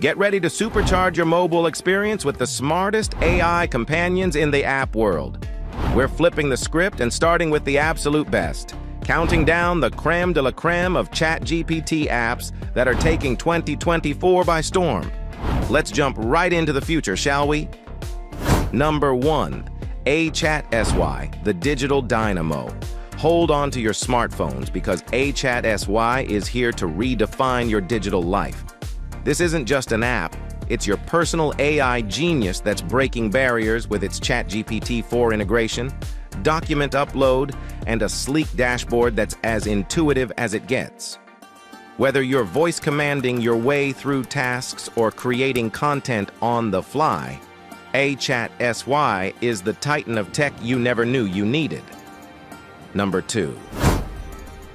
Get ready to supercharge your mobile experience with the smartest AI companions in the app world. We're flipping the script and starting with the absolute best, counting down the creme de la creme of ChatGPT apps that are taking 2024 by storm. Let's jump right into the future, shall we? Number one, AChat SY, the digital dynamo. Hold on to your smartphones because AChat SY is here to redefine your digital life. This isn't just an app, it's your personal AI genius that's breaking barriers with its ChatGPT 4 integration, document upload, and a sleek dashboard that's as intuitive as it gets. Whether you're voice commanding your way through tasks or creating content on the fly, AChat SY is the titan of tech you never knew you needed. Number 2.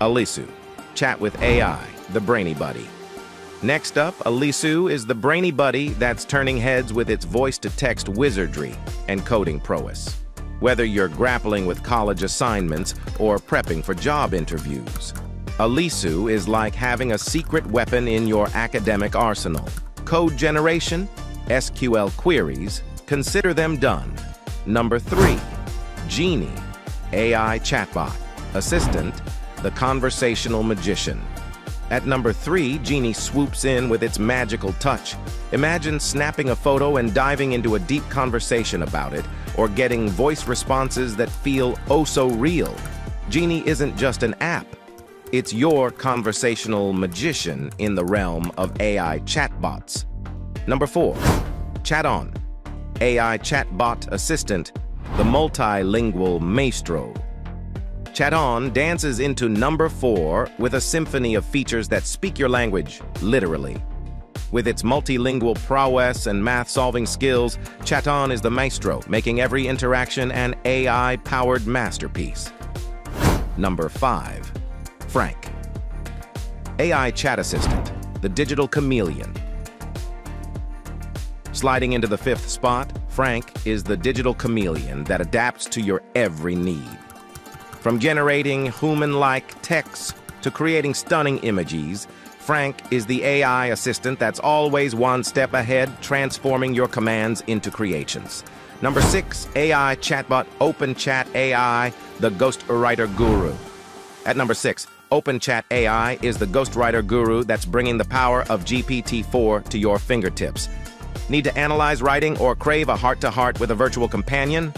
Alisu. Chat with AI, the Brainy Buddy. Next up, Alisu is the brainy buddy that's turning heads with its voice-to-text wizardry and coding prowess. Whether you're grappling with college assignments or prepping for job interviews, Alisu is like having a secret weapon in your academic arsenal. Code generation, SQL queries, consider them done. Number three, Genie, AI chatbot, assistant, the conversational magician. At number three, Genie swoops in with its magical touch. Imagine snapping a photo and diving into a deep conversation about it, or getting voice responses that feel oh so real. Genie isn't just an app. It's your conversational magician in the realm of AI chatbots. Number four, ChatOn, AI chatbot assistant, the multilingual maestro. ChatOn dances into number four with a symphony of features that speak your language, literally. With its multilingual prowess and math-solving skills, ChatOn is the maestro, making every interaction an AI-powered masterpiece. Number 5. Frank. AI Chat Assistant, the digital chameleon. Sliding into the fifth spot, Frank is the digital chameleon that adapts to your every need. From generating human-like texts to creating stunning images, Frank is the AI assistant that's always one step ahead, transforming your commands into creations. Number six, AI chatbot OpenChat AI, the ghostwriter guru. At number six, OpenChat AI is the ghostwriter guru that's bringing the power of GPT-4 to your fingertips. Need to analyze writing or crave a heart-to-heart -heart with a virtual companion?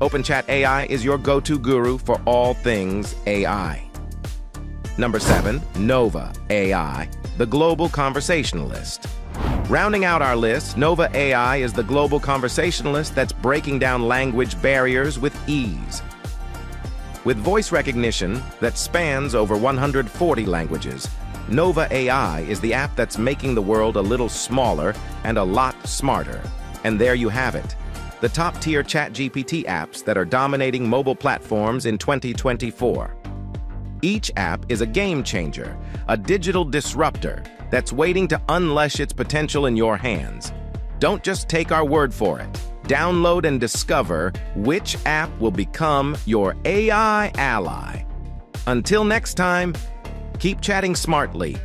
OpenChat AI is your go-to guru for all things AI. Number 7. Nova AI, the global conversationalist. Rounding out our list, Nova AI is the global conversationalist that's breaking down language barriers with ease. With voice recognition that spans over 140 languages, Nova AI is the app that's making the world a little smaller and a lot smarter. And there you have it the top-tier ChatGPT apps that are dominating mobile platforms in 2024. Each app is a game changer, a digital disruptor that's waiting to unleash its potential in your hands. Don't just take our word for it. Download and discover which app will become your AI ally. Until next time, keep chatting smartly